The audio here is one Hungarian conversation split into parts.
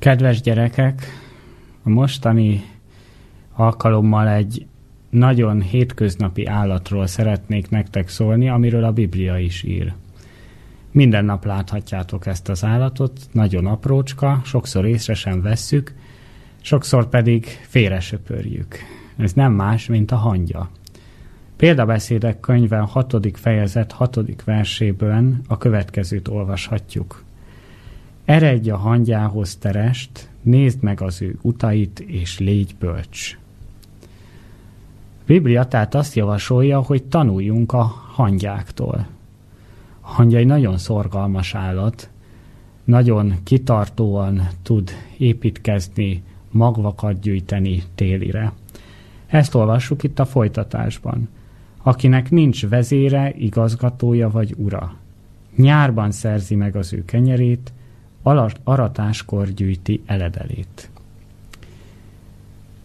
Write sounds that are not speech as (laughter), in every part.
Kedves gyerekek, a mostani alkalommal egy nagyon hétköznapi állatról szeretnék nektek szólni, amiről a Biblia is ír. Minden nap láthatjátok ezt az állatot, nagyon aprócska, sokszor észre sem vesszük, sokszor pedig félresöpörjük. Ez nem más, mint a hangya. Példabeszédek könyve 6. fejezet 6. verséből a következőt olvashatjuk. Eredj a hangyához terest, nézd meg az ő utait, és légy bölcs. Biblia tehát azt javasolja, hogy tanuljunk a hangyáktól. A hangya nagyon szorgalmas állat, nagyon kitartóan tud építkezni, magvakat gyűjteni télire. Ezt olvassuk itt a folytatásban. Akinek nincs vezére, igazgatója vagy ura. Nyárban szerzi meg az ő kenyerét, aratáskor gyűjti eledelét.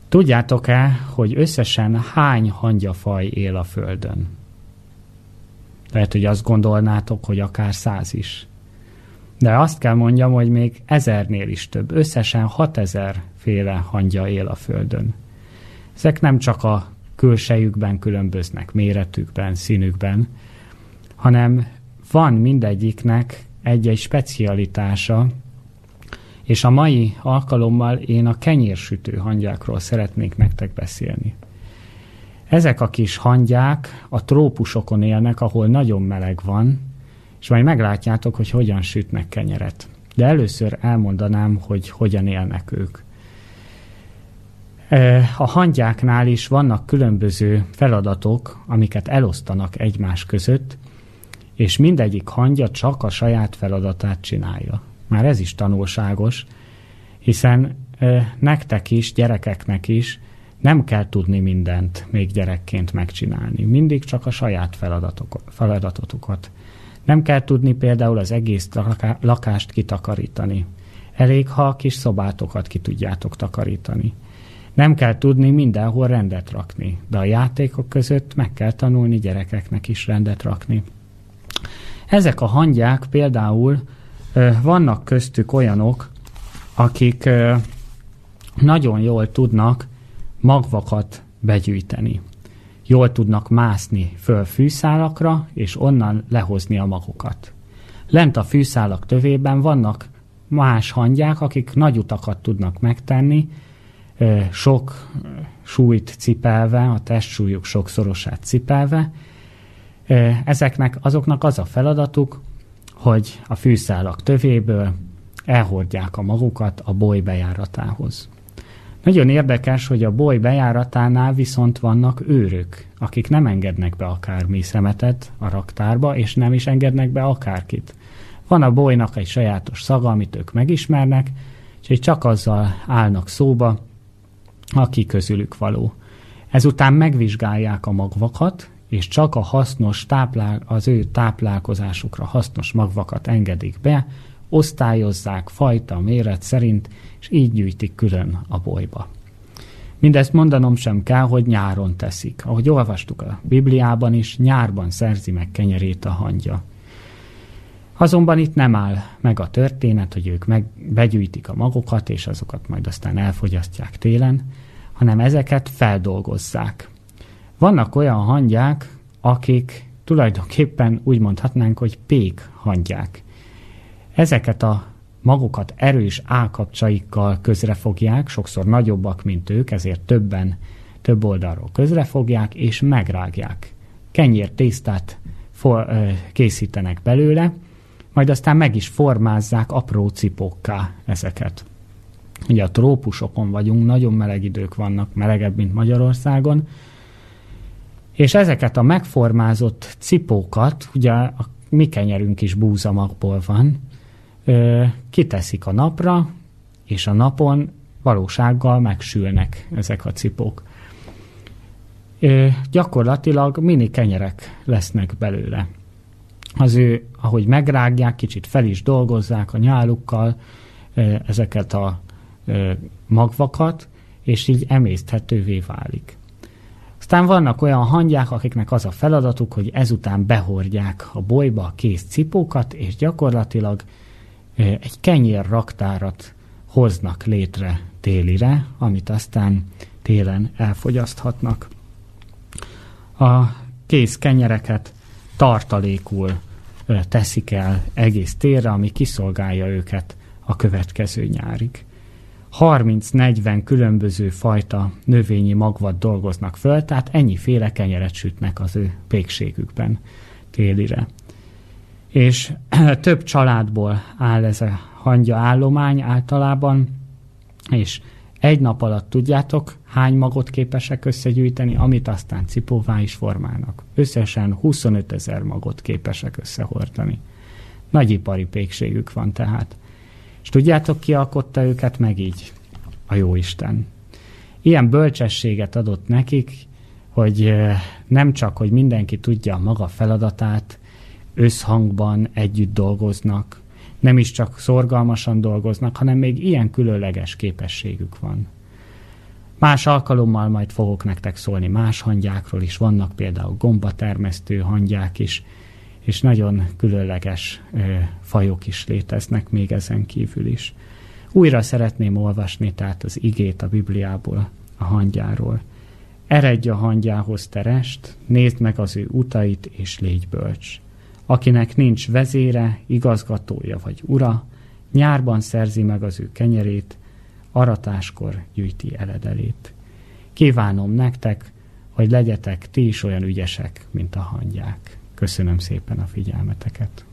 Tudjátok-e, hogy összesen hány hangyafaj él a Földön? Lehet, hogy azt gondolnátok, hogy akár száz is. De azt kell mondjam, hogy még ezernél is több. Összesen 6000 féle hangya él a Földön. Ezek nem csak a külsejükben különböznek, méretükben, színükben, hanem van mindegyiknek egy-egy specialitása, és a mai alkalommal én a kenyérsütő hangyákról szeretnék nektek beszélni. Ezek a kis hangyák a trópusokon élnek, ahol nagyon meleg van, és majd meglátjátok, hogy hogyan sütnek kenyeret. De először elmondanám, hogy hogyan élnek ők. A hangyáknál is vannak különböző feladatok, amiket elosztanak egymás között, és mindegyik hangya csak a saját feladatát csinálja. Már ez is tanulságos, hiszen nektek is, gyerekeknek is nem kell tudni mindent még gyerekként megcsinálni. Mindig csak a saját feladatotokat. Nem kell tudni például az egész lakást kitakarítani. Elég, ha a kis szobátokat ki tudjátok takarítani. Nem kell tudni mindenhol rendet rakni, de a játékok között meg kell tanulni gyerekeknek is rendet rakni. Ezek a hangyák például vannak köztük olyanok, akik nagyon jól tudnak magvakat begyűjteni. Jól tudnak mászni föl fűszálakra, és onnan lehozni a magukat. Lent a fűszálak tövében vannak más hangyák, akik nagy utakat tudnak megtenni, sok súlyt cipelve, a testsúlyuk sokszorosát cipelve. Ezeknek azoknak az a feladatuk, hogy a fűszálak tövéből elhordják a magukat a boly bejáratához. Nagyon érdekes, hogy a boly bejáratánál viszont vannak őrök, akik nem engednek be akármi szemetet a raktárba, és nem is engednek be akárkit. Van a bolynak egy sajátos szaga, amit ők megismernek, és csak azzal állnak szóba, aki közülük való. Ezután megvizsgálják a magvakat, és csak a hasznos táplál, az ő táplálkozásukra hasznos magvakat engedik be, osztályozzák fajta, méret szerint, és így gyűjtik külön a bolyba. Mindezt mondanom sem kell, hogy nyáron teszik. Ahogy olvastuk a Bibliában is, nyárban szerzi meg kenyerét a hangya. Azonban itt nem áll meg a történet, hogy ők meg begyűjtik a magokat, és azokat majd aztán elfogyasztják télen, hanem ezeket feldolgozzák. Vannak olyan hangyák, akik tulajdonképpen úgy mondhatnánk, hogy pék hangyák. Ezeket a magukat erős állkapcsaikkal közrefogják, sokszor nagyobbak, mint ők, ezért többen, több oldalról közrefogják, és megrágják. Kenyér tésztát for, ö, készítenek belőle, majd aztán meg is formázzák apró cipókká ezeket. Ugye a trópusokon vagyunk, nagyon meleg idők vannak, melegebb, mint Magyarországon, és ezeket a megformázott cipókat, ugye a mi kenyerünk is búzamagból van, ö, kiteszik a napra, és a napon valósággal megsülnek ezek a cipók. Ö, gyakorlatilag mini kenyerek lesznek belőle. Az ő, ahogy megrágják, kicsit fel is dolgozzák a nyálukkal ö, ezeket a ö, magvakat, és így emészthetővé válik. Aztán vannak olyan hangyák, akiknek az a feladatuk, hogy ezután behordják a bolyba a kész cipókat, és gyakorlatilag egy kenyér raktárat hoznak létre télire, amit aztán télen elfogyaszthatnak. A kész kenyereket tartalékul teszik el egész térre, ami kiszolgálja őket a következő nyárig. 30-40 különböző fajta növényi magvat dolgoznak föl, tehát ennyiféle kenyeret sütnek az ő pékségükben télire. És (clears throat) több családból áll ez a hangya állomány általában, és egy nap alatt tudjátok, hány magot képesek összegyűjteni, amit aztán cipóvá is formálnak. Összesen 25 ezer magot képesek összehordani. Nagyipari pékségük van tehát. És tudjátok, ki alkotta őket meg így? A Jóisten. Ilyen bölcsességet adott nekik, hogy nem csak, hogy mindenki tudja a maga feladatát, összhangban együtt dolgoznak, nem is csak szorgalmasan dolgoznak, hanem még ilyen különleges képességük van. Más alkalommal majd fogok nektek szólni más hangyákról is, vannak például gombatermesztő hangyák is, és nagyon különleges ö, fajok is léteznek még ezen kívül is. Újra szeretném olvasni tehát az igét a Bibliából, a hangyáról. Eredj a hangyához terest, nézd meg az ő utait, és légy bölcs. Akinek nincs vezére, igazgatója vagy ura, nyárban szerzi meg az ő kenyerét, aratáskor gyűjti eledelét. Kívánom nektek, hogy legyetek ti is olyan ügyesek, mint a hangyák. Köszönöm szépen a figyelmeteket.